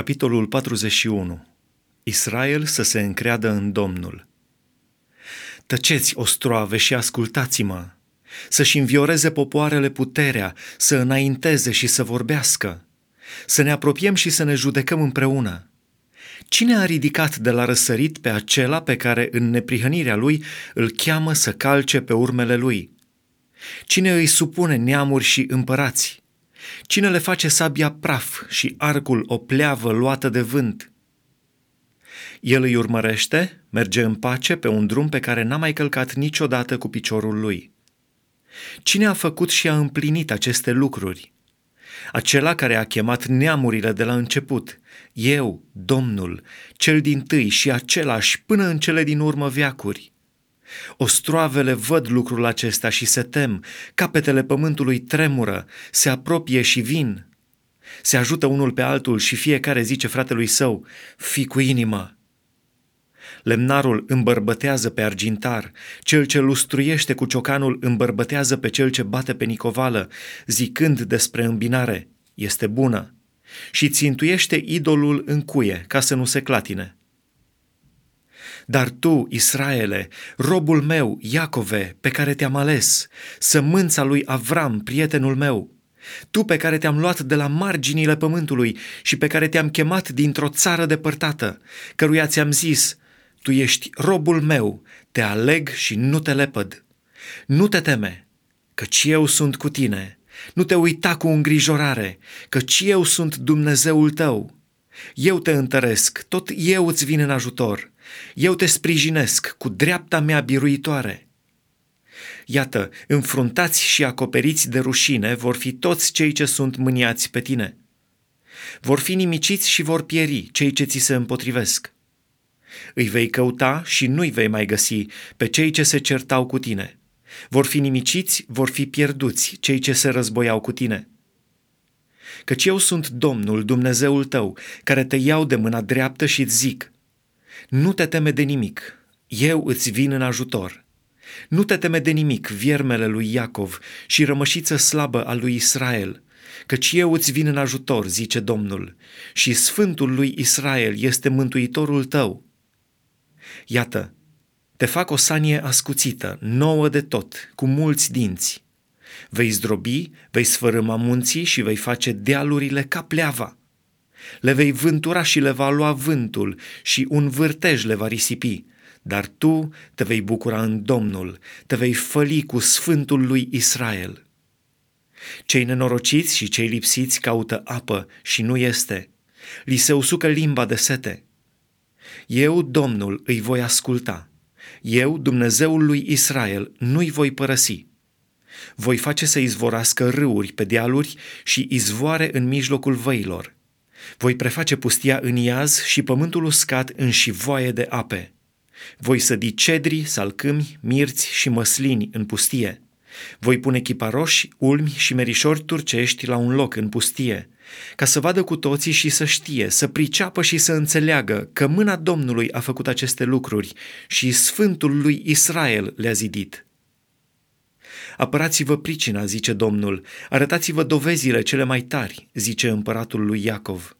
Capitolul 41 Israel să se încreadă în Domnul Tăceți, ostroave, și ascultați-mă! Să-și învioreze popoarele puterea, să înainteze și să vorbească, să ne apropiem și să ne judecăm împreună. Cine a ridicat de la răsărit pe acela pe care în neprihănirea lui îl cheamă să calce pe urmele lui? Cine îi supune neamuri și împărați? Cine le face sabia praf și arcul o pleavă luată de vânt? El îi urmărește, merge în pace pe un drum pe care n-a mai călcat niciodată cu piciorul lui. Cine a făcut și a împlinit aceste lucruri? Acela care a chemat neamurile de la început, eu, Domnul, cel din tâi și același până în cele din urmă veacuri. Ostroavele văd lucrul acesta și se tem, capetele pământului tremură, se apropie și vin. Se ajută unul pe altul și fiecare zice fratelui său, fi cu inimă. Lemnarul îmbărbătează pe argintar, cel ce lustruiește cu ciocanul îmbărbătează pe cel ce bate pe nicovală, zicând despre îmbinare, este bună, și țintuiește idolul în cuie ca să nu se clatine. Dar tu, Israele, robul meu, Iacove, pe care te-am ales, sămânța lui Avram, prietenul meu, tu pe care te-am luat de la marginile pământului și pe care te-am chemat dintr-o țară depărtată, căruia ți-am zis, tu ești robul meu, te aleg și nu te lepăd. Nu te teme, căci eu sunt cu tine. Nu te uita cu îngrijorare, căci eu sunt Dumnezeul tău. Eu te întăresc, tot eu îți vin în ajutor. Eu te sprijinesc cu dreapta mea biruitoare. Iată, înfruntați și acoperiți de rușine vor fi toți cei ce sunt mâniați pe tine. Vor fi nimiciți și vor pieri cei ce ți se împotrivesc. Îi vei căuta și nu-i vei mai găsi pe cei ce se certau cu tine. Vor fi nimiciți, vor fi pierduți cei ce se războiau cu tine. Căci eu sunt Domnul, Dumnezeul tău, care te iau de mâna dreaptă și îți zic, nu te teme de nimic, eu îți vin în ajutor. Nu te teme de nimic, viermele lui Iacov și rămășiță slabă a lui Israel, căci eu îți vin în ajutor, zice Domnul, și Sfântul lui Israel este mântuitorul tău. Iată, te fac o sanie ascuțită, nouă de tot, cu mulți dinți. Vei zdrobi, vei sfărâma munții și vei face dealurile ca pleava. Le vei vântura și le va lua vântul și un vârtej le va risipi, dar tu te vei bucura în Domnul, te vei făli cu Sfântul lui Israel. Cei nenorociți și cei lipsiți caută apă și nu este. Li se usucă limba de sete. Eu, Domnul, îi voi asculta. Eu, Dumnezeul lui Israel, nu-i voi părăsi. Voi face să izvorască râuri pe dealuri și izvoare în mijlocul văilor. Voi preface pustia în iaz și pământul uscat în șivoaie de ape. Voi sădi cedri, salcâmi, mirți și măslini în pustie. Voi pune chiparoși, ulmi și merișori turcești la un loc în pustie, ca să vadă cu toții și să știe, să priceapă și să înțeleagă că mâna Domnului a făcut aceste lucruri și Sfântul lui Israel le-a zidit. Apărați-vă pricina, zice Domnul, arătați-vă dovezile cele mai tari, zice împăratul lui Iacov.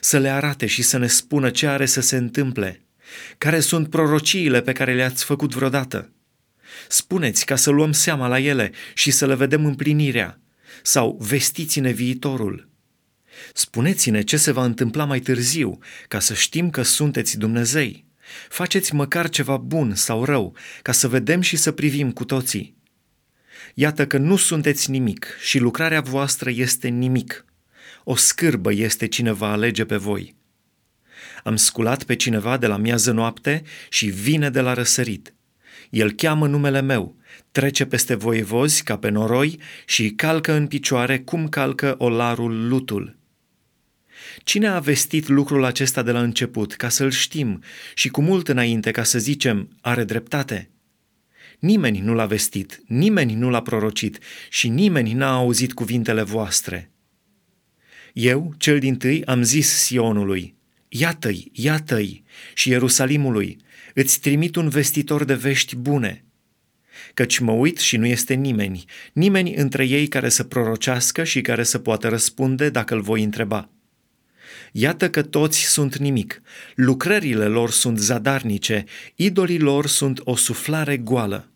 Să le arate și să ne spună ce are să se întâmple, care sunt prorociile pe care le-ați făcut vreodată. Spuneți ca să luăm seama la ele și să le vedem împlinirea, sau vestiți-ne viitorul. Spuneți-ne ce se va întâmpla mai târziu, ca să știm că sunteți Dumnezei. Faceți măcar ceva bun sau rău, ca să vedem și să privim cu toții. Iată că nu sunteți nimic și lucrarea voastră este nimic. O scârbă este cine va alege pe voi. Am sculat pe cineva de la miază noapte și vine de la răsărit. El cheamă numele meu, trece peste voievozi ca pe noroi și calcă în picioare cum calcă olarul lutul. Cine a vestit lucrul acesta de la început, ca să-l știm, și cu mult înainte, ca să zicem, are dreptate? Nimeni nu l-a vestit, nimeni nu l-a prorocit și nimeni n-a auzit cuvintele voastre. Eu, cel din tâi, am zis Sionului, Iată-i, iată-i, și Ierusalimului, îți trimit un vestitor de vești bune. Căci mă uit și nu este nimeni, nimeni între ei care să prorocească și care să poată răspunde dacă îl voi întreba. Iată că toți sunt nimic, lucrările lor sunt zadarnice, idolii lor sunt o suflare goală.